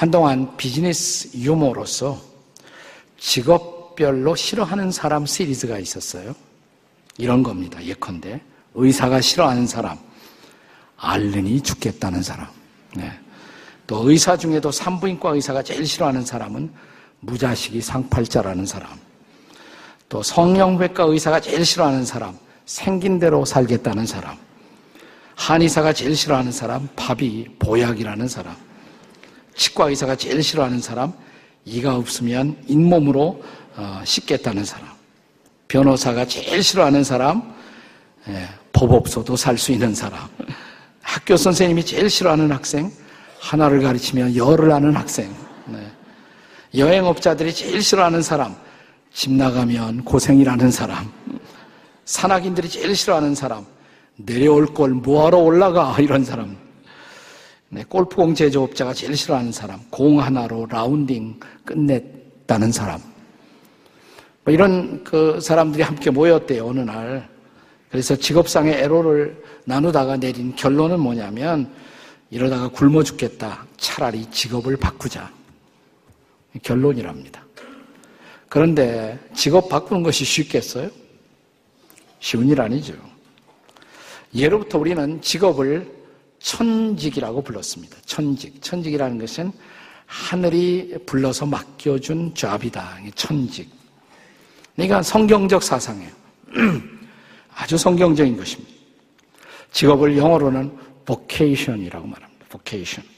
한동안 비즈니스 유머로서 직업별로 싫어하는 사람 시리즈가 있었어요. 이런 겁니다. 예컨대 의사가 싫어하는 사람, 알른이 죽겠다는 사람. 네. 또 의사 중에도 산부인과 의사가 제일 싫어하는 사람은 무자식이 상팔자라는 사람. 또 성형외과 의사가 제일 싫어하는 사람, 생긴 대로 살겠다는 사람. 한의사가 제일 싫어하는 사람, 밥이 보약이라는 사람. 치과 의사가 제일 싫어하는 사람, 이가 없으면 잇몸으로 어, 씻겠다는 사람. 변호사가 제일 싫어하는 사람, 예, 법 없어도 살 수 있는 사람. 학교 선생님이 제일 싫어하는 학생, 하나를 가르치면 열을 아는 학생. 네. 여행업자들이 제일 싫어하는 사람, 집 나가면 고생이라는 사람. 산악인들이 제일 싫어하는 사람, 내려올 걸 뭐하러 올라가 이런 사람. 네, 골프공 제조업자가 제일 싫어하는 사람, 공 하나로 라운딩 끝냈다는 사람. 뭐 이런 그 사람들이 함께 모였대요 어느 날. 그래서 직업상의 애로를 나누다가 내린 결론은 뭐냐면 이러다가 굶어 죽겠다. 차라리 직업을 바꾸자. 결론이랍니다. 그런데 직업 바꾸는 것이 쉽겠어요? 쉬운 일 아니죠. 예로부터 우리는 직업을 천직이라고 불렀습니다. 천직. 천직이라는 것은 하늘이 불러서 맡겨준 잡이다. 천직. 그러니까 성경적 사상이에요. 아주 성경적인 것입니다. 직업을 영어로는 vocation이라고 말합니다. vocation.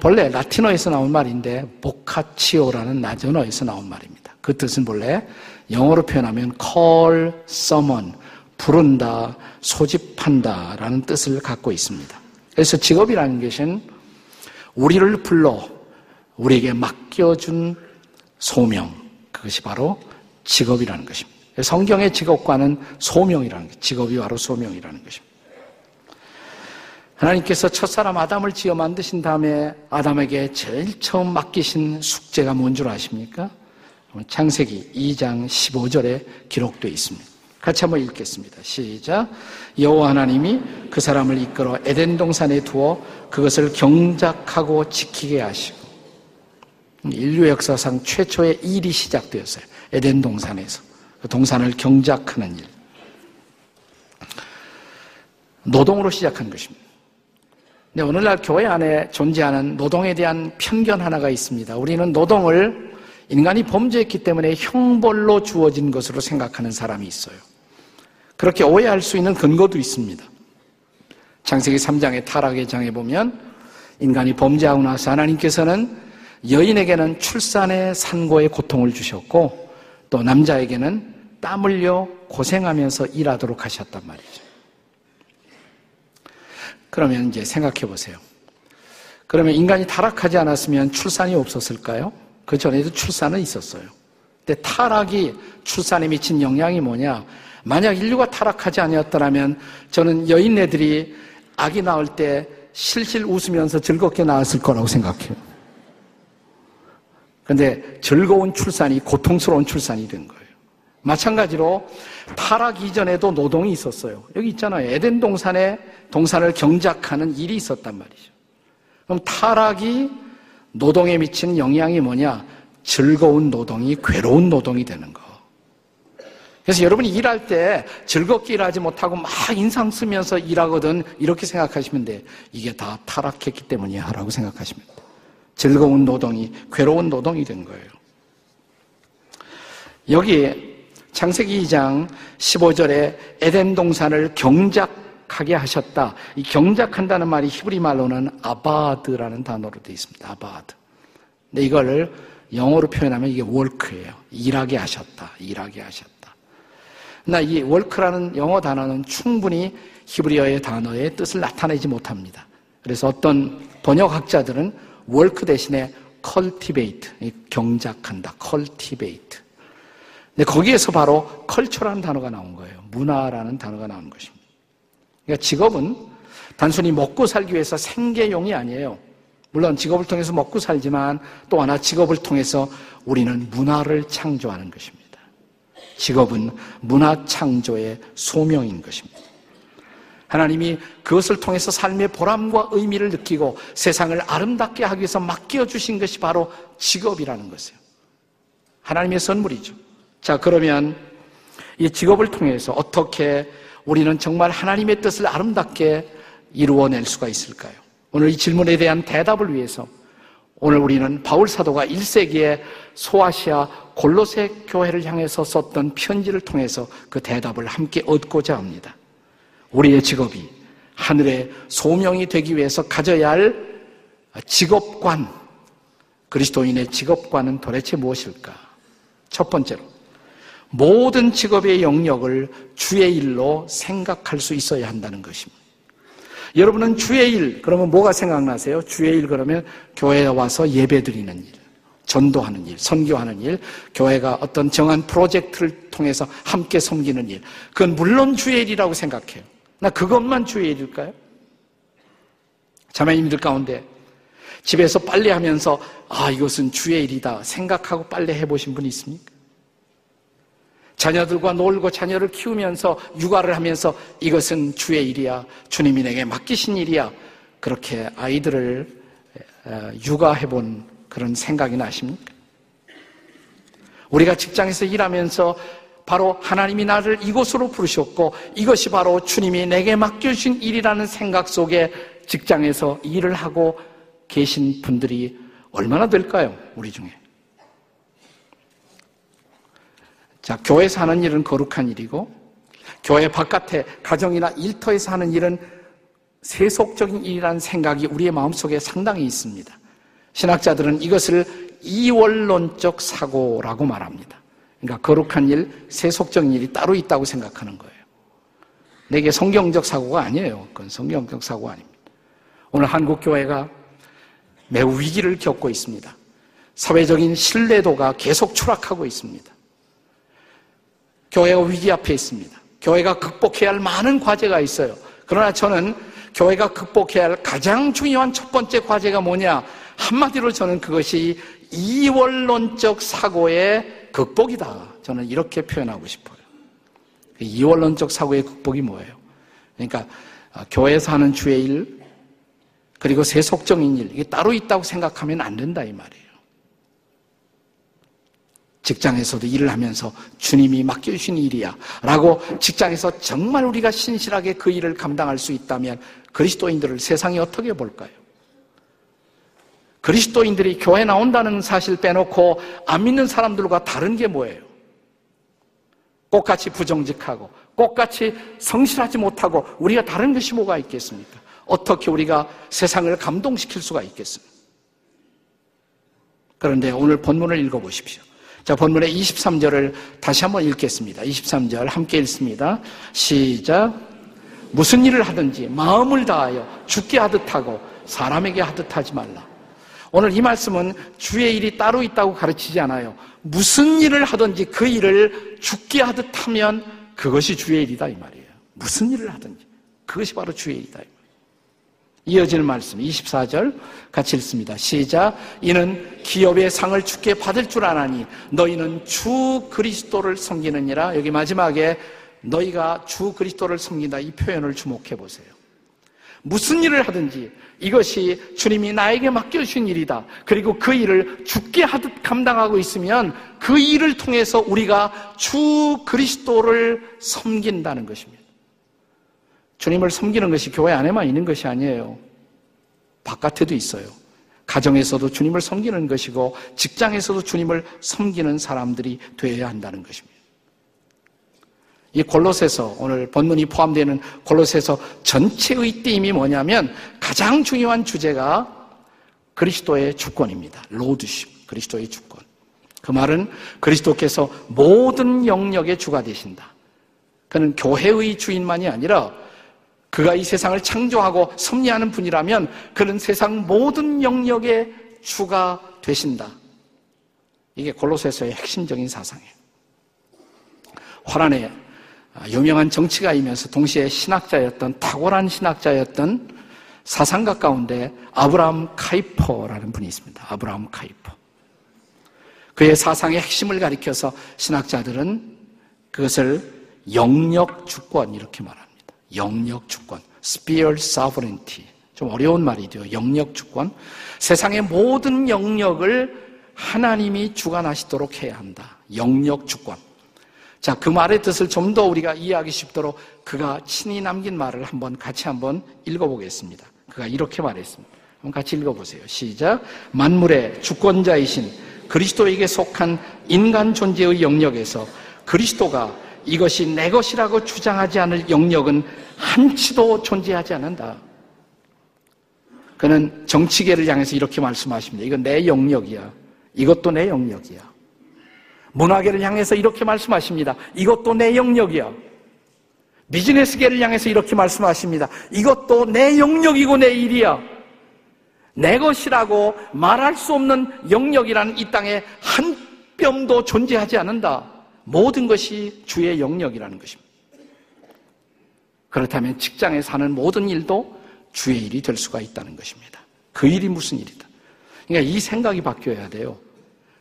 본래 라틴어에서 나온 말인데 보카치오라는 나전어에서 나온 말입니다. 그 뜻은 본래 영어로 표현하면 call someone, 부른다, 소집한다 라는 뜻을 갖고 있습니다. 그래서 직업이라는 것은 우리를 불러 우리에게 맡겨준 소명, 그것이 바로 직업이라는 것입니다. 성경의 직업과는 소명이라는 것, 직업이 바로 소명이라는 것입니다. 하나님께서 첫사람 아담을 지어 만드신 다음에 아담에게 제일 처음 맡기신 숙제가 뭔 줄 아십니까? 창세기 2장 15절에 기록되어 있습니다. 같이 한번 읽겠습니다. 시작. 여호와 하나님이 그 사람을 이끌어 에덴 동산에 두어 그것을 경작하고 지키게 하시고 인류 역사상 최초의 일이 시작되었어요. 에덴 동산에서 그 동산을 경작하는 일. 노동으로 시작한 것입니다. 근데 오늘날 교회 안에 존재하는 노동에 대한 편견 하나가 있습니다. 우리는 노동을 인간이 범죄했기 때문에 형벌로 주어진 것으로 생각하는 사람이 있어요. 그렇게 오해할 수 있는 근거도 있습니다. 창세기 3장의 타락의 장에 보면 인간이 범죄하고 나서 하나님께서는 여인에게는 출산의 산고의 고통을 주셨고 또 남자에게는 땀 흘려 고생하면서 일하도록 하셨단 말이죠. 그러면 이제 생각해 보세요. 그러면 인간이 타락하지 않았으면 출산이 없었을까요? 그 전에도 출산은 있었어요. 근데 타락이 출산에 미친 영향이 뭐냐? 만약 인류가 타락하지 아니었더라면 저는 여인네들이 아기 낳을 때 실실 웃으면서 즐겁게 낳았을 거라고 생각해요. 근데 즐거운 출산이 고통스러운 출산이 된 거예요. 마찬가지로 타락 이전에도 노동이 있었어요. 여기 있잖아요. 에덴 동산에 동산을 경작하는 일이 있었단 말이죠. 그럼 타락이 노동에 미치는 영향이 뭐냐? 즐거운 노동이 괴로운 노동이 되는 거. 그래서 여러분이 일할 때 즐겁게 일하지 못하고 막 인상 쓰면서 일하거든 이렇게 생각하시면 돼. 이게 다 타락했기 때문이야 라고 생각하시면 돼. 즐거운 노동이 괴로운 노동이 된 거예요. 여기 창세기 2장 15절에 에덴 동산을 경작하게 하셨다. 이 경작한다는 말이 히브리 말로는 아바드라는 단어로 되어 있습니다. 아바드. 근데 이걸 영어로 표현하면 이게 월크예요. 일하게 하셨다. 일하게 하셨다. 나 이 월크라는 영어 단어는 충분히 히브리어의 단어의 뜻을 나타내지 못합니다. 그래서 어떤 번역학자들은 월크 대신에 cultivate, 경작한다, cultivate. 근데 거기에서 바로 컬처라는 단어가 나온 거예요. 문화라는 단어가 나온 것입니다. 그러니까 직업은 단순히 먹고 살기 위해서 생계용이 아니에요. 물론 직업을 통해서 먹고 살지만 또 하나 직업을 통해서 우리는 문화를 창조하는 것입니다. 직업은 문화 창조의 소명인 것입니다. 하나님이 그것을 통해서 삶의 보람과 의미를 느끼고 세상을 아름답게 하기 위해서 맡겨 주신 것이 바로 직업이라는 것이에요. 하나님의 선물이죠. 자, 그러면 이 직업을 통해서 어떻게 우리는 정말 하나님의 뜻을 아름답게 이루어낼 수가 있을까요? 오늘 이 질문에 대한 대답을 위해서 오늘 우리는 바울 사도가 1세기에 소아시아 골로새 교회를 향해서 썼던 편지를 통해서 그 대답을 함께 얻고자 합니다. 우리의 직업이 하늘의 소명이 되기 위해서 가져야 할 직업관, 그리스도인의 직업관은 도대체 무엇일까? 첫 번째로, 모든 직업의 영역을 주의 일로 생각할 수 있어야 한다는 것입니다. 여러분은 주의 일, 그러면 뭐가 생각나세요? 주의 일 그러면 교회에 와서 예배 드리는 일, 전도하는 일, 선교하는 일, 교회가 어떤 정한 프로젝트를 통해서 함께 섬기는 일. 그건 물론 주의 일이라고 생각해요. 나 그것만 주의 일일까요? 자매님들 가운데 집에서 빨래 하면서 아 이것은 주의 일이다 생각하고 빨래 해보신 분 있습니까? 자녀들과 놀고 자녀를 키우면서 육아를 하면서 이것은 주의 일이야 주님이 내게 맡기신 일이야 그렇게 아이들을 육아해 본 그런 생각이 나십니까? 우리가 직장에서 일하면서 바로 하나님이 나를 이곳으로 부르셨고 이것이 바로 주님이 내게 맡겨주신 일이라는 생각 속에 직장에서 일을 하고 계신 분들이 얼마나 될까요? 우리 중에. 자, 교회에서 하는 일은 거룩한 일이고, 교회 바깥에 가정이나 일터에서 하는 일은 세속적인 일이라는 생각이 우리의 마음속에 상당히 있습니다. 신학자들은 이것을 이원론적 사고라고 말합니다. 그러니까 거룩한 일, 세속적인 일이 따로 있다고 생각하는 거예요. 내게 성경적 사고가 아니에요. 그건 성경적 사고 아닙니다. 오늘 한국 교회가 매우 위기를 겪고 있습니다. 사회적인 신뢰도가 계속 추락하고 있습니다. 교회가 위기 앞에 있습니다. 교회가 극복해야 할 많은 과제가 있어요. 그러나 저는 교회가 극복해야 할 가장 중요한 첫 번째 과제가 뭐냐? 한마디로 저는 그것이 이원론적 사고의 극복이다. 저는 이렇게 표현하고 싶어요. 그 이원론적 사고의 극복이 뭐예요? 그러니까 아, 교회에서 하는 주의 일 그리고 세속적인 일 이게 따로 있다고 생각하면 안 된다 이 말이에요. 직장에서도 일을 하면서 주님이 맡겨주신 일이야. 라고 직장에서 정말 우리가 신실하게 그 일을 감당할 수 있다면 그리스도인들을 세상이 어떻게 볼까요? 그리스도인들이 교회 나온다는 사실 빼놓고 안 믿는 사람들과 다른 게 뭐예요? 똑같이 부정직하고 똑같이 성실하지 못하고 우리가 다른 것이 뭐가 있겠습니까? 어떻게 우리가 세상을 감동시킬 수가 있겠습니까? 그런데 오늘 본문을 읽어보십시오. 자, 본문의 23절을 다시 한번 읽겠습니다. 23절 함께 읽습니다. 시작. 무슨 일을 하든지 마음을 다하여 죽게 하듯 하고 사람에게 하듯 하지 말라. 오늘 이 말씀은 주의 일이 따로 있다고 가르치지 않아요. 무슨 일을 하든지 그 일을 죽게 하듯 하면 그것이 주의 일이다 이 말이에요. 무슨 일을 하든지 그것이 바로 주의 일이다. 이어지는 말씀 24절 같이 읽습니다. 시작. 이는 기업의 상을 주께 받을 줄 아나니 너희는 주 그리스도를 섬기느니라. 여기 마지막에 너희가 주 그리스도를 섬긴다 이 표현을 주목해 보세요. 무슨 일을 하든지 이것이 주님이 나에게 맡겨주신 일이다. 그리고 그 일을 죽게 하듯 감당하고 있으면 그 일을 통해서 우리가 주 그리스도를 섬긴다는 것입니다. 주님을 섬기는 것이 교회 안에만 있는 것이 아니에요. 바깥에도 있어요. 가정에서도 주님을 섬기는 것이고 직장에서도 주님을 섬기는 사람들이 되어야 한다는 것입니다. 이 골로새서 오늘 본문이 포함되는 골로새서 전체의 띠임이 뭐냐면 가장 중요한 주제가 그리스도의 주권입니다. 로드십, 그리스도의 주권. 그 말은 그리스도께서 모든 영역의 주가 되신다. 그는 교회의 주인만이 아니라 그가 이 세상을 창조하고 섭리하는 분이라면 그는 세상 모든 영역의 주가 되신다. 이게 골로새서의 핵심적인 사상이에요. 화란의 아, 유명한 정치가이면서 동시에 신학자였던 탁월한 신학자였던 사상가 가운데 아브라함 카이퍼라는 분이 있습니다. 아브라함 카이퍼. 그의 사상의 핵심을 가리켜서 신학자들은 그것을 영역 주권 이렇게 말합니다. 영역 주권, sphere sovereignty. 좀 어려운 말이죠. 영역 주권. 세상의 모든 영역을 하나님이 주관하시도록 해야 한다. 영역 주권. 자, 그 말의 뜻을 좀 더 우리가 이해하기 쉽도록 그가 친히 남긴 말을 한번 같이 한번 읽어보겠습니다. 그가 이렇게 말했습니다. 한번 같이 읽어보세요. 시작. 만물의 주권자이신 그리스도에게 속한 인간 존재의 영역에서 그리스도가 이것이 내 것이라고 주장하지 않을 영역은 한치도 존재하지 않는다. 그는 정치계를 향해서 이렇게 말씀하십니다. 이건 내 영역이야. 이것도 내 영역이야. 문화계를 향해서 이렇게 말씀하십니다. 이것도 내 영역이야. 비즈니스계를 향해서 이렇게 말씀하십니다. 이것도 내 영역이고 내 일이야. 내 것이라고 말할 수 없는 영역이라는 이 땅에 한 뼘도 존재하지 않는다. 모든 것이 주의 영역이라는 것입니다. 그렇다면 직장에 사는 모든 일도 주의 일이 될 수가 있다는 것입니다. 그 일이 무슨 일이다. 그러니까 이 생각이 바뀌어야 돼요.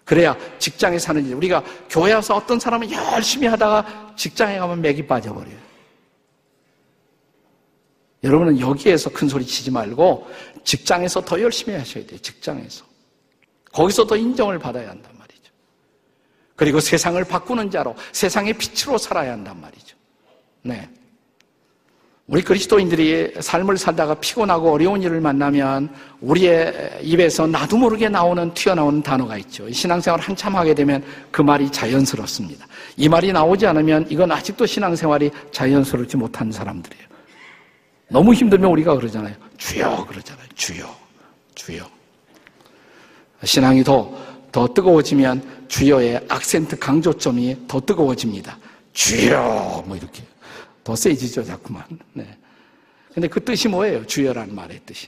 그래야 직장에 사는 일. 우리가 교회 와서 어떤 사람은 열심히 하다가 직장에 가면 맥이 빠져버려요. 여러분은 여기에서 큰 소리 치지 말고 직장에서 더 열심히 하셔야 돼요. 직장에서. 거기서 더 인정을 받아야 말이죠. 그리고 세상을 바꾸는 자로 세상의 빛으로 살아야 한단 말이죠. 네. 우리 그리스도인들이 삶을 살다가 피곤하고 어려운 일을 만나면 우리의 입에서 나도 모르게 나오는 튀어나오는 단어가 있죠. 신앙생활 한참 하게 되면 그 말이 자연스럽습니다. 이 말이 나오지 않으면 이건 아직도 신앙생활이 자연스럽지 못한 사람들이에요. 너무 힘들면 우리가 그러잖아요. 주여 그러잖아요. 주여, 주여. 신앙이 더, 더 뜨거워지면 주여의 악센트 강조점이 더 뜨거워집니다. 주여, 뭐 이렇게. 더 세지죠, 자꾸만. 네. 근데 그 뜻이 뭐예요? 주여라는 말의 뜻이.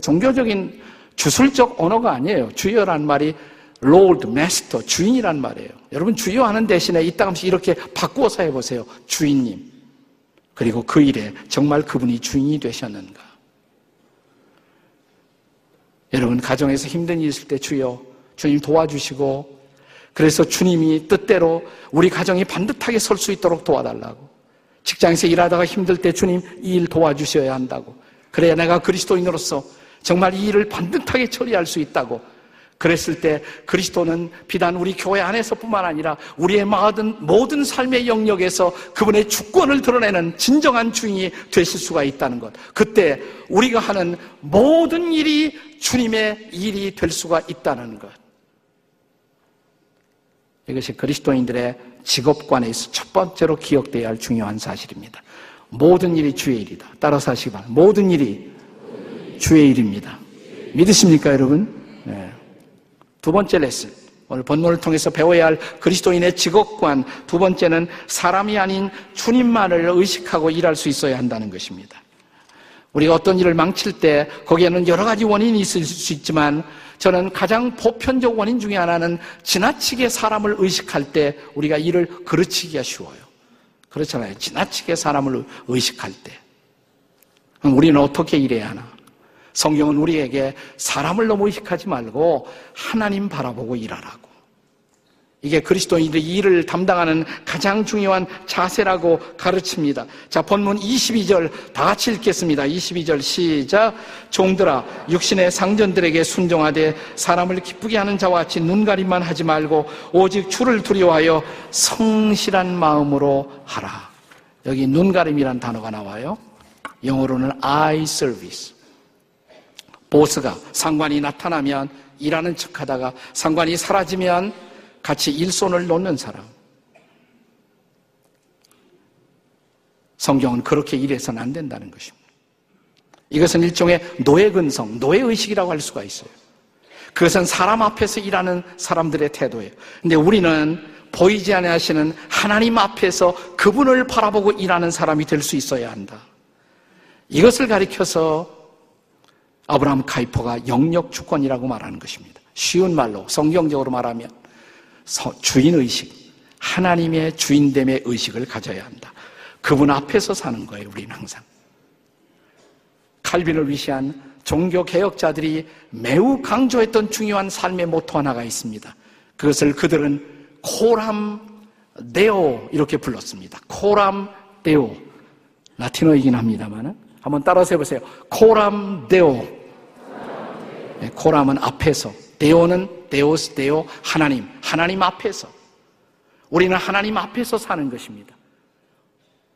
종교적인 주술적 언어가 아니에요. 주여라는 말이 Lord, Master, 주인이란 말이에요. 여러분 주여 하는 대신에 이따금씩 이렇게 바꾸어서 해보세요. 주인님. 그리고 그 일에 정말 그분이 주인이 되셨는가. 여러분 가정에서 힘든 일 있을 때 주여 주님 도와주시고 그래서 주님이 뜻대로 우리 가정이 반듯하게 설 수 있도록 도와달라고 직장에서 일하다가 힘들 때 주님 이 일 도와주셔야 한다고. 그래야 내가 그리스도인으로서 정말 이 일을 반듯하게 처리할 수 있다고. 그랬을 때 그리스도는 비단 우리 교회 안에서뿐만 아니라 우리의 모든, 모든 삶의 영역에서 그분의 주권을 드러내는 진정한 주인이 되실 수가 있다는 것. 그때 우리가 하는 모든 일이 주님의 일이 될 수가 있다는 것. 이것이 그리스도인들의 직업관에서 첫 번째로 기억돼야 할 중요한 사실입니다. 모든 일이 주의 일이다. 따라서 하시기 바랍니다. 모든 일이 주의 일입니다. 믿으십니까, 여러분? 네. 두 번째 레슨. 오늘 본문을 통해서 배워야 할 그리스도인의 직업관. 두 번째는 사람이 아닌 주님만을 의식하고 일할 수 있어야 한다는 것입니다. 우리가 어떤 일을 망칠 때 거기에는 여러 가지 원인이 있을 수 있지만 저는 가장 보편적 원인 중에 하나는 지나치게 사람을 의식할 때 우리가 일을 그르치기가 쉬워요. 그렇잖아요. 지나치게 사람을 의식할 때. 우리는 어떻게 일해야 하나? 성경은 우리에게 사람을 너무 의식하지 말고 하나님 바라보고 일하라고. 이게 그리스도인들의 일을 담당하는 가장 중요한 자세라고 가르칩니다. 자, 본문 22절 다 같이 읽겠습니다. 22절 시작. 종들아, 육신의 상전들에게 순종하되 사람을 기쁘게 하는 자와 같이 눈가림만 하지 말고 오직 주를 두려워하여 성실한 마음으로 하라. 여기 눈가림이란 단어가 나와요. 영어로는 eye service. 보스가 상관이 나타나면 일하는 척 하다가 상관이 사라지면 같이 일손을 놓는 사람. 성경은 그렇게 일해서는 안 된다는 것입니다. 이것은 일종의 노예근성, 노예의식이라고 할 수가 있어요. 그것은 사람 앞에서 일하는 사람들의 태도예요. 근데 우리는 보이지 않으시는 하나님 앞에서 그분을 바라보고 일하는 사람이 될 수 있어야 한다. 이것을 가리켜서 아브라함 카이퍼가 영역 주권이라고 말하는 것입니다. 쉬운 말로 성경적으로 말하면 주인의식, 하나님의 주인됨의 의식을 가져야 한다. 그분 앞에서 사는 거예요, 우리는 항상. 칼빈을 위시한 종교 개혁자들이 매우 강조했던 중요한 삶의 모토 하나가 있습니다. 그것을 그들은 코람 데오 이렇게 불렀습니다. 코람 데오. 라틴어이긴 합니다만 한번 따라서 해보세요. 코람 데오. 네, 코람은 앞에서, 데오는 데오스 데오 하나님, 하나님 앞에서. 우리는 하나님 앞에서 사는 것입니다.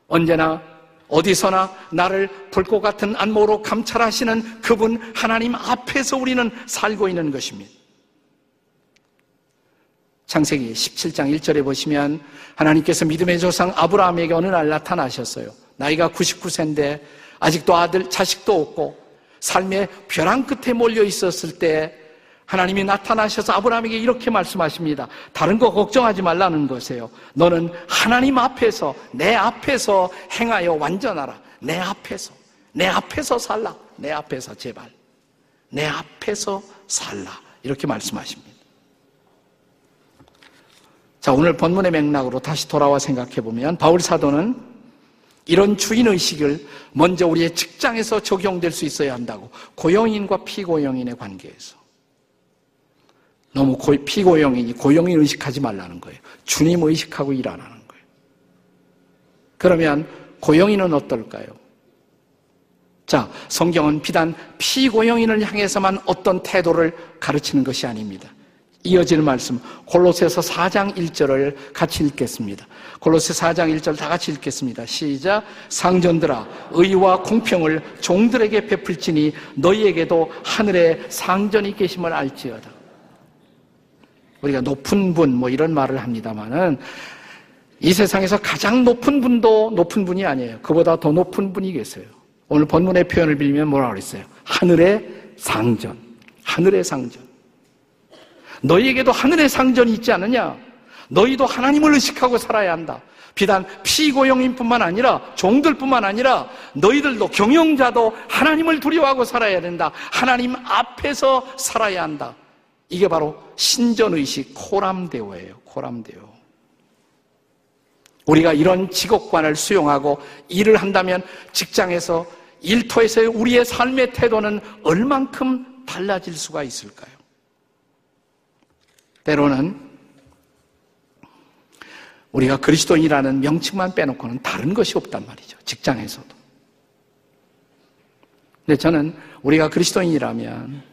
언제나 어디서나 나를 불꽃 같은 안목으로 감찰하시는 그분 하나님 앞에서 우리는 살고 있는 것입니다. 창세기 17장 1절에 보시면 하나님께서 믿음의 조상 아브라함에게 어느 날 나타나셨어요. 나이가 99세인데 아직도 아들, 자식도 없고 삶의 벼랑 끝에 몰려 있었을 때 하나님이 나타나셔서 아브라함에게 이렇게 말씀하십니다. 다른 거 걱정하지 말라는 것이에요. 너는 하나님 앞에서, 내 앞에서 행하여 완전하라. 내 앞에서, 내 앞에서 살라. 내 앞에서 제발. 내 앞에서 살라. 이렇게 말씀하십니다. 자, 오늘 본문의 맥락으로 다시 돌아와 생각해 보면 바울 사도는 이런 주인 의식을 먼저 우리의 직장에서 적용될 수 있어야 한다고. 고용인과 피고용인의 관계에서. 너무 피고용인이 고용인 의식하지 말라는 거예요. 주님 의식하고 일하라는 거예요. 그러면 고용인은 어떨까요? 자, 성경은 비단 피고용인을 향해서만 어떤 태도를 가르치는 것이 아닙니다. 이어지는 말씀 골로새서 4장 1절을 같이 읽겠습니다. 골로새 4장 1절 다 같이 읽겠습니다. 시작 상전들아 의와 공평을 종들에게 베풀지니 너희에게도 하늘에 상전이 계심을 알지어다. 우리가 높은 분 뭐 이런 말을 합니다만은 이 세상에서 가장 높은 분도 높은 분이 아니에요. 그보다 더 높은 분이 계세요. 오늘 본문의 표현을 빌면 뭐라 그랬어요? 하늘의 상전. 하늘의 상전. 너희에게도 하늘의 상전이 있지 않느냐? 너희도 하나님을 의식하고 살아야 한다. 비단 피고용인뿐만 아니라 종들뿐만 아니라 너희들도 경영자도 하나님을 두려워하고 살아야 된다. 하나님 앞에서 살아야 한다. 이게 바로 신전의식 코람대오예요. 코람대오. 우리가 이런 직업관을 수용하고 일을 한다면 직장에서 일터에서의 우리의 삶의 태도는 얼만큼 달라질 수가 있을까요? 때로는 우리가 그리스도인이라는 명칭만 빼놓고는 다른 것이 없단 말이죠. 직장에서도. 근데 저는 우리가 그리스도인이라면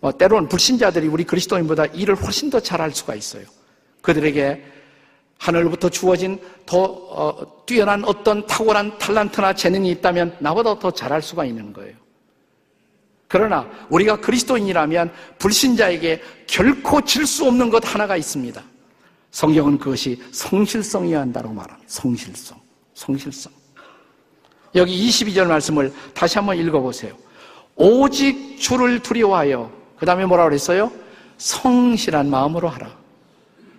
뭐 때로는 불신자들이 우리 그리스도인보다 일을 훨씬 더 잘할 수가 있어요. 그들에게 하늘부터 주어진 더 어, 뛰어난 어떤 탁월한 탤런트나 재능이 있다면 나보다 더 잘할 수가 있는 거예요. 그러나 우리가 그리스도인이라면 불신자에게 결코 질 수 없는 것 하나가 있습니다. 성경은 그것이 성실성이어야 한다고 말합니다. 성실성. 성실성. 여기 22절 말씀을 다시 한번 읽어보세요. 오직 주를 두려워하여 그 다음에 뭐라고 그랬어요? 성실한 마음으로 하라.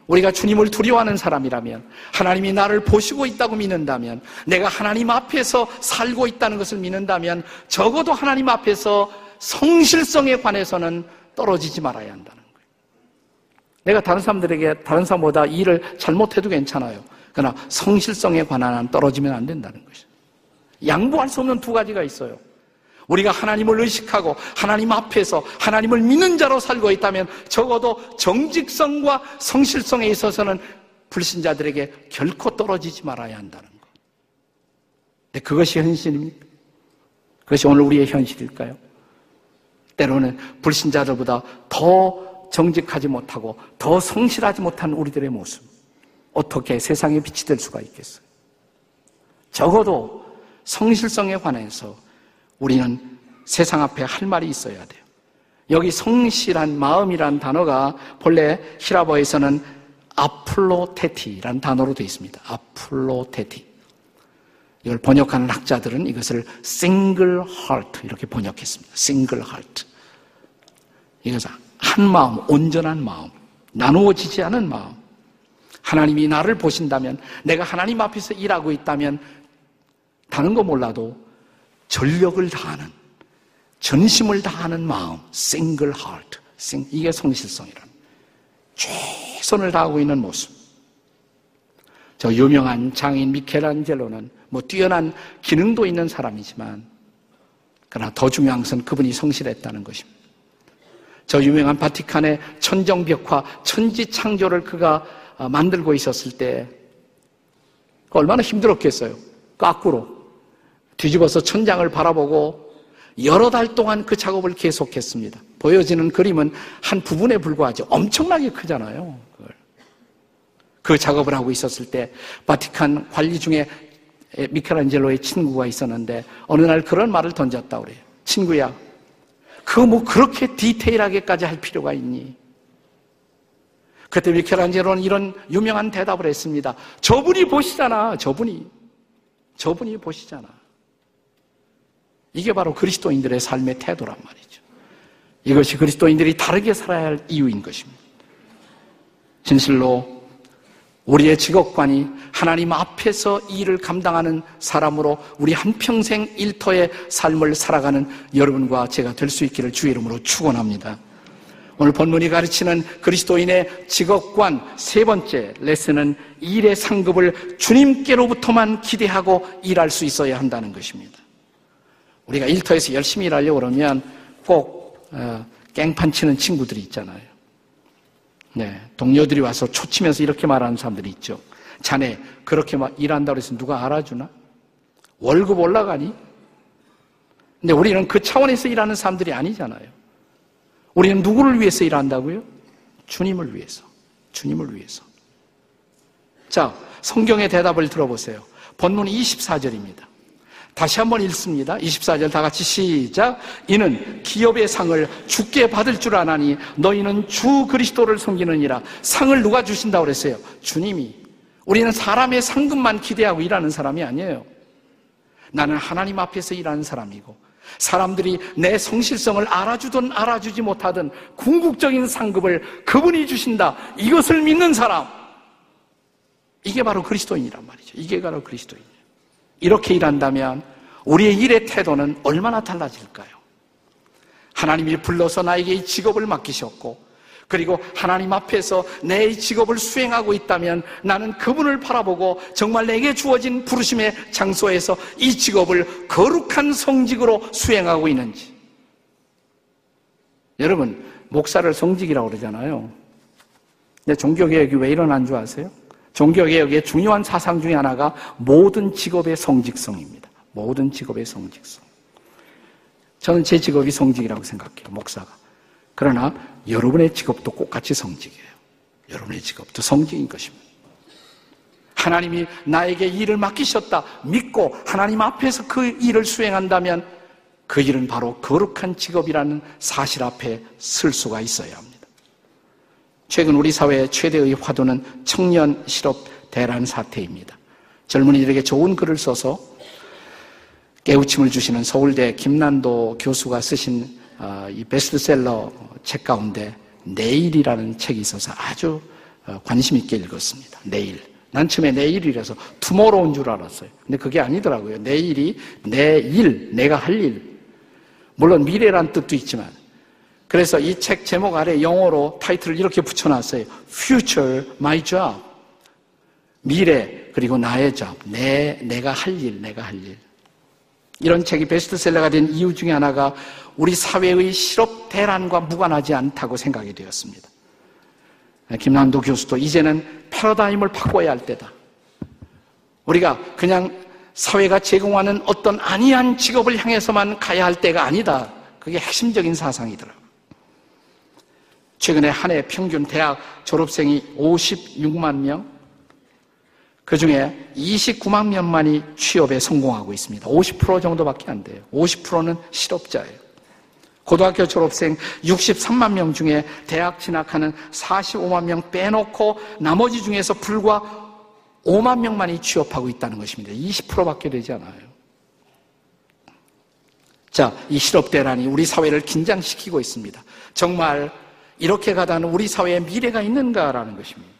우리가 주님을 두려워하는 사람이라면 하나님이 나를 보시고 있다고 믿는다면 내가 하나님 앞에서 살고 있다는 것을 믿는다면 적어도 하나님 앞에서 성실성에 관해서는 떨어지지 말아야 한다는 거예요. 내가 다른 사람들에게 다른 사람보다 일을 잘못해도 괜찮아요. 그러나 성실성에 관한 한 떨어지면 안 된다는 것이죠. 양보할 수 없는 두 가지가 있어요. 우리가 하나님을 의식하고 하나님 앞에서 하나님을 믿는 자로 살고 있다면 적어도 정직성과 성실성에 있어서는 불신자들에게 결코 떨어지지 말아야 한다는 것. 근데 그것이 현실입니까? 그것이 오늘 우리의 현실일까요? 때로는 불신자들보다 더 정직하지 못하고 더 성실하지 못한 우리들의 모습. 어떻게 세상에 빛이 될 수가 있겠어요? 적어도 성실성에 관해서 우리는 세상 앞에 할 말이 있어야 돼요. 여기 성실한 마음이란 단어가 본래 히라버에서는 아플로테티란 단어로 되어 있습니다. 아플로테티. 이걸 번역하는 학자들은 이것을 single heart 이렇게 번역했습니다. single heart. 이것은 한 마음, 온전한 마음, 나누어지지 않은 마음. 하나님이 나를 보신다면, 내가 하나님 앞에서 일하고 있다면, 다른 거 몰라도 전력을 다하는, 전심을 다하는 마음, single heart. 이게 성실성이란. 최선을 다하고 있는 모습. 저 유명한 장인 미켈란젤로는 뭐 뛰어난 기능도 있는 사람이지만, 그러나 더 중요한 것은 그분이 성실했다는 것입니다. 저 유명한 바티칸의 천정벽화, 천지창조를 그가 만들고 있었을 때, 얼마나 힘들었겠어요. 거꾸로. 뒤집어서 천장을 바라보고 여러 달 동안 그 작업을 계속했습니다. 보여지는 그림은 한 부분에 불과하죠. 엄청나게 크잖아요. 그걸. 그 작업을 하고 있었을 때 바티칸 관리 중에 미켈란젤로의 친구가 있었는데 어느 날 그런 말을 던졌다 그래요. 친구야, 그 뭐 그렇게 디테일하게까지 할 필요가 있니? 그때 미켈란젤로는 이런 유명한 대답을 했습니다. 저분이 보시잖아. 저분이. 저분이 보시잖아. 이게 바로 그리스도인들의 삶의 태도란 말이죠. 이것이 그리스도인들이 다르게 살아야 할 이유인 것입니다. 진실로 우리의 직업관이 하나님 앞에서 일을 감당하는 사람으로 우리 한평생 일터의 삶을 살아가는 여러분과 제가 될 수 있기를 주 이름으로 축원합니다. 오늘 본문이 가르치는 그리스도인의 직업관 세 번째 레슨은 일의 상급을 주님께로부터만 기대하고 일할 수 있어야 한다는 것입니다. 우리가 일터에서 열심히 일하려고 그러면 꼭 어, 깽판 치는 친구들이 있잖아요. 네, 동료들이 와서 초치면서 이렇게 말하는 사람들이 있죠. 자네 그렇게 막 일한다고 해서 누가 알아주나? 월급 올라가니? 근데 우리는 그 차원에서 일하는 사람들이 아니잖아요. 우리는 누구를 위해서 일한다고요? 주님을 위해서. 주님을 위해서. 자, 성경의 대답을 들어보세요. 본문 24절입니다. 다시 한번 읽습니다. 24절 다 같이 시작. 이는 기업의 상을 주께 받을 줄 아나니 너희는 주 그리스도를 섬기느니라. 상을 누가 주신다고 그랬어요? 주님이. 우리는 사람의 상급만 기대하고 일하는 사람이 아니에요. 나는 하나님 앞에서 일하는 사람이고 사람들이 내 성실성을 알아주든 알아주지 못하든 궁극적인 상급을 그분이 주신다. 이것을 믿는 사람. 이게 바로 그리스도인이란 말이죠. 이게 바로 그리스도인. 이렇게 일한다면 우리의 일의 태도는 얼마나 달라질까요? 하나님이 불러서 나에게 이 직업을 맡기셨고, 그리고 하나님 앞에서 내 직업을 수행하고 있다면 나는 그분을 바라보고 정말 내게 주어진 부르심의 장소에서 이 직업을 거룩한 성직으로 수행하고 있는지. 여러분, 목사를 성직이라고 그러잖아요. 근데 종교개혁이 왜 일어난 줄 아세요? 종교개혁의 중요한 사상 중에 하나가 모든 직업의 성직성입니다. 모든 직업의 성직성. 저는 제 직업이 성직이라고 생각해요, 목사가. 그러나 여러분의 직업도 똑같이 성직이에요. 여러분의 직업도 성직인 것입니다. 하나님이 나에게 일을 맡기셨다 믿고 하나님 앞에서 그 일을 수행한다면 그 일은 바로 거룩한 직업이라는 사실 앞에 쓸 수가 있어야 합니다. 최근 우리 사회의 최대의 화두는 청년 실업 대란 사태입니다. 젊은이들에게 좋은 글을 써서 깨우침을 주시는 서울대 김난도 교수가 쓰신 어, 이 베스트셀러 책 가운데 내일이라는 책이 있어서 아주 어, 관심 있게 읽었습니다. 내일. 난 처음에 내일이라서 투모로운 줄 알았어요. 근데 그게 아니더라고요. 내일이 내 일, 내가 할 일. 물론 미래란 뜻도 있지만 그래서 이 책 제목 아래 영어로 타이틀을 이렇게 붙여놨어요. Future, my job. 미래, 그리고 나의 job. 내, 내가 할 일, 내가 할 일. 이런 책이 베스트셀러가 된 이유 중에 하나가 우리 사회의 실업 대란과 무관하지 않다고 생각이 되었습니다. 김남도 교수도 이제는 패러다임을 바꿔야 할 때다. 우리가 그냥 사회가 제공하는 어떤 아니한 직업을 향해서만 가야 할 때가 아니다. 그게 핵심적인 사상이더라고요. 최근에 한 해 평균 대학 졸업생이 56만 명, 그 중에 29만 명만이 취업에 성공하고 있습니다. 50% 정도밖에 안 돼요. 50%는 실업자예요. 고등학교 졸업생 63만 명 중에 대학 진학하는 45만 명 빼놓고 나머지 중에서 불과 5만 명만이 취업하고 있다는 것입니다. 20%밖에 되지 않아요. 자, 이 실업 대란이 우리 사회를 긴장시키고 있습니다. 정말 이렇게 가다는 우리 사회에 미래가 있는가라는 것입니다.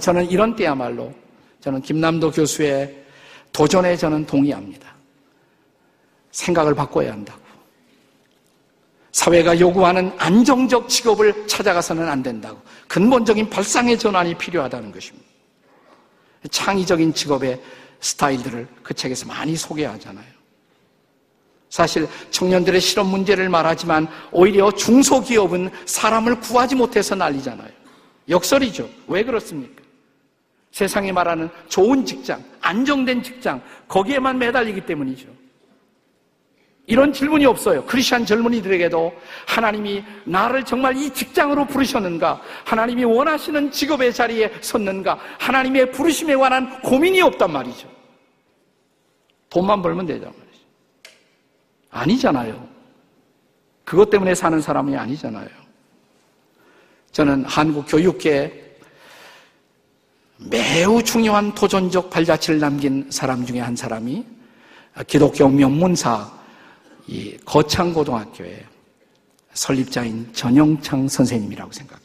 저는 이런 때야말로 저는 김남도 교수의 도전에 저는 동의합니다. 생각을 바꿔야 한다고. 사회가 요구하는 안정적 직업을 찾아가서는 안 된다고. 근본적인 발상의 전환이 필요하다는 것입니다. 창의적인 직업의 스타일들을 그 책에서 많이 소개하잖아요. 사실 청년들의 실업 문제를 말하지만 오히려 중소기업은 사람을 구하지 못해서 난리잖아요. 역설이죠. 왜 그렇습니까? 세상에 말하는 좋은 직장, 안정된 직장, 거기에만 매달리기 때문이죠. 이런 질문이 없어요. 크리스천 젊은이들에게도 하나님이 나를 정말 이 직장으로 부르셨는가? 하나님이 원하시는 직업의 자리에 섰는가? 하나님의 부르심에 관한 고민이 없단 말이죠. 돈만 벌면 말이죠. 아니잖아요. 그것 때문에 사는 사람이 아니잖아요. 저는 한국 교육계에 매우 중요한 도전적 발자취를 남긴 사람 중에 한 사람이 기독교 명문사 이 거창고등학교의 설립자인 전영창 선생님이라고 생각해요.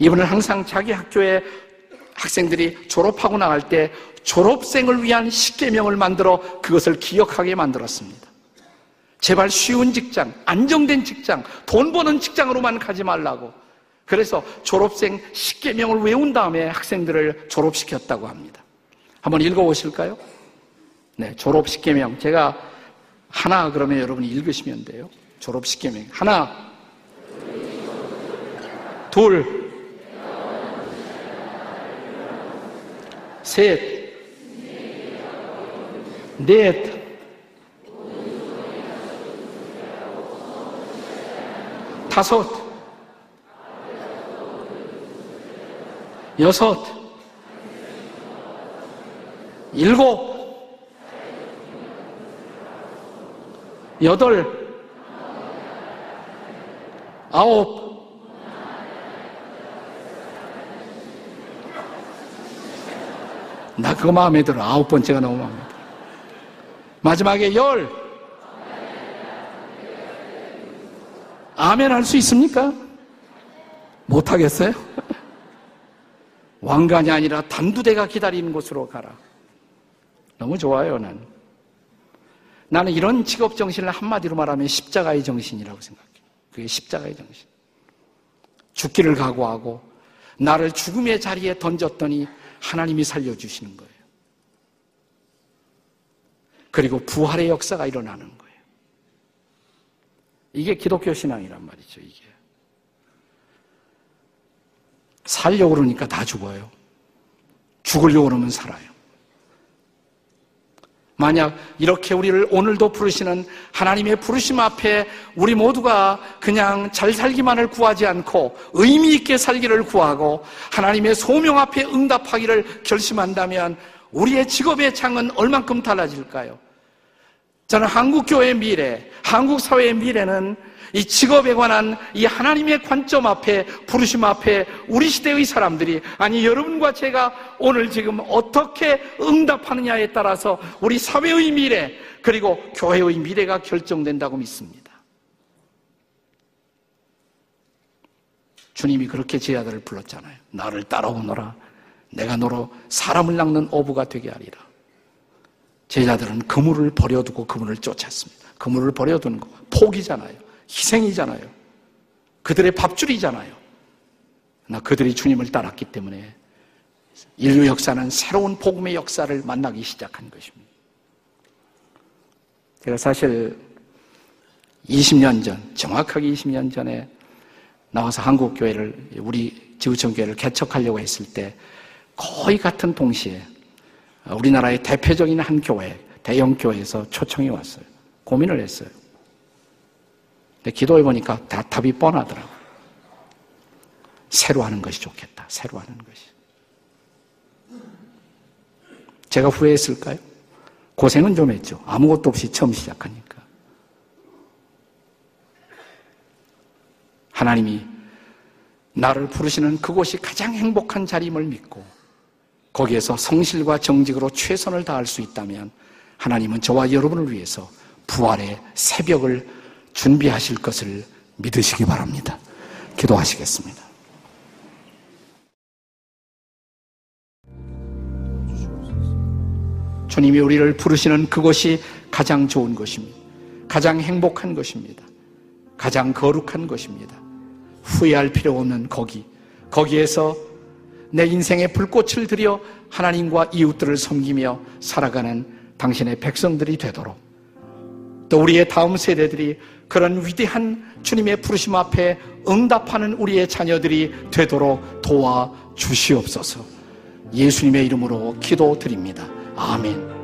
이분은 항상 자기 학교에 학생들이 졸업하고 나갈 때 졸업생을 위한 십계명을 만들어 그것을 기억하게 만들었습니다. 제발 쉬운 직장, 안정된 직장, 돈 버는 직장으로만 가지 말라고. 그래서 졸업생 십계명을 외운 다음에 학생들을 졸업시켰다고 합니다. 한번 읽어보실까요? 네, 졸업 십계명. 제가 하나 그러면 여러분이 읽으시면 돼요. 졸업 십계명. 하나, 둘, 셋, 넷, 다섯, 여섯, 일곱, 여덟, 아홉, 나 그거 마음에 들어. 아홉 번째가 너무 마음에 들어. 마지막에 열, 아멘 할 수 있습니까? 못하겠어요? 왕관이 아니라 단두대가 기다리는 곳으로 가라. 너무 좋아요, 난. 나는 이런 직업 정신을 한마디로 말하면 십자가의 정신이라고 생각해요. 그게 십자가의 정신. 죽기를 각오하고 나를 죽음의 자리에 던졌더니 하나님이 살려주시는 거예요. 그리고 부활의 역사가 일어나는 거예요. 이게 기독교 신앙이란 말이죠, 이게. 살려고 그러니까 다 죽어요. 죽으려고 그러면 살아요. 만약 이렇게 우리를 오늘도 부르시는 하나님의 부르심 앞에 우리 모두가 그냥 잘 살기만을 구하지 않고 의미 있게 살기를 구하고 하나님의 소명 앞에 응답하기를 결심한다면 우리의 직업의 창은 얼만큼 달라질까요? 저는 한국교회의 미래, 한국 사회의 미래는 이 직업에 관한 이 하나님의 관점 앞에, 부르심 앞에 우리 시대의 사람들이, 아니, 여러분과 제가 오늘 지금 어떻게 응답하느냐에 따라서 우리 사회의 미래, 그리고 교회의 미래가 결정된다고 믿습니다. 주님이 그렇게 제 아들을 불렀잖아요. 나를 따라오너라. 내가 너로 사람을 낚는 어부가 되게 하리라. 제자들은 그물을 버려두고 그물을 쫓았습니다. 그물을 버려두는 거 포기잖아요. 희생이잖아요. 그들의 밥줄이잖아요. 나 그들이 주님을 따랐기 때문에 인류 역사는 새로운 복음의 역사를 만나기 시작한 것입니다. 제가 사실 20년 전, 정확하게 20년 전에 나와서 한국교회를, 우리 지구촌교회를 개척하려고 했을 때 거의 같은 동시에 우리나라의 대표적인 한 교회, 대형 교회에서 초청이 왔어요. 고민을 했어요. 기도해 보니까 다 답이 뻔하더라고요. 새로 하는 것이 좋겠다. 새로 하는 것이. 제가 후회했을까요? 고생은 좀 했죠. 아무것도 없이 처음 시작하니까. 하나님이 나를 부르시는 그곳이 가장 행복한 자리임을 믿고 거기에서 성실과 정직으로 최선을 다할 수 있다면 하나님은 저와 여러분을 위해서 부활의 새벽을 준비하실 것을 믿으시기 바랍니다. 기도하시겠습니다. 주님이 우리를 부르시는 그것이 가장 좋은 것입니다. 가장 행복한 것입니다. 가장 거룩한 것입니다. 후회할 필요 없는 거기. 거기에서 내 인생의 불꽃을 들여 하나님과 이웃들을 섬기며 살아가는 당신의 백성들이 되도록 또 우리의 다음 세대들이 그런 위대한 주님의 부르심 앞에 응답하는 우리의 자녀들이 되도록 도와 주시옵소서. 예수님의 이름으로 기도드립니다. 아멘.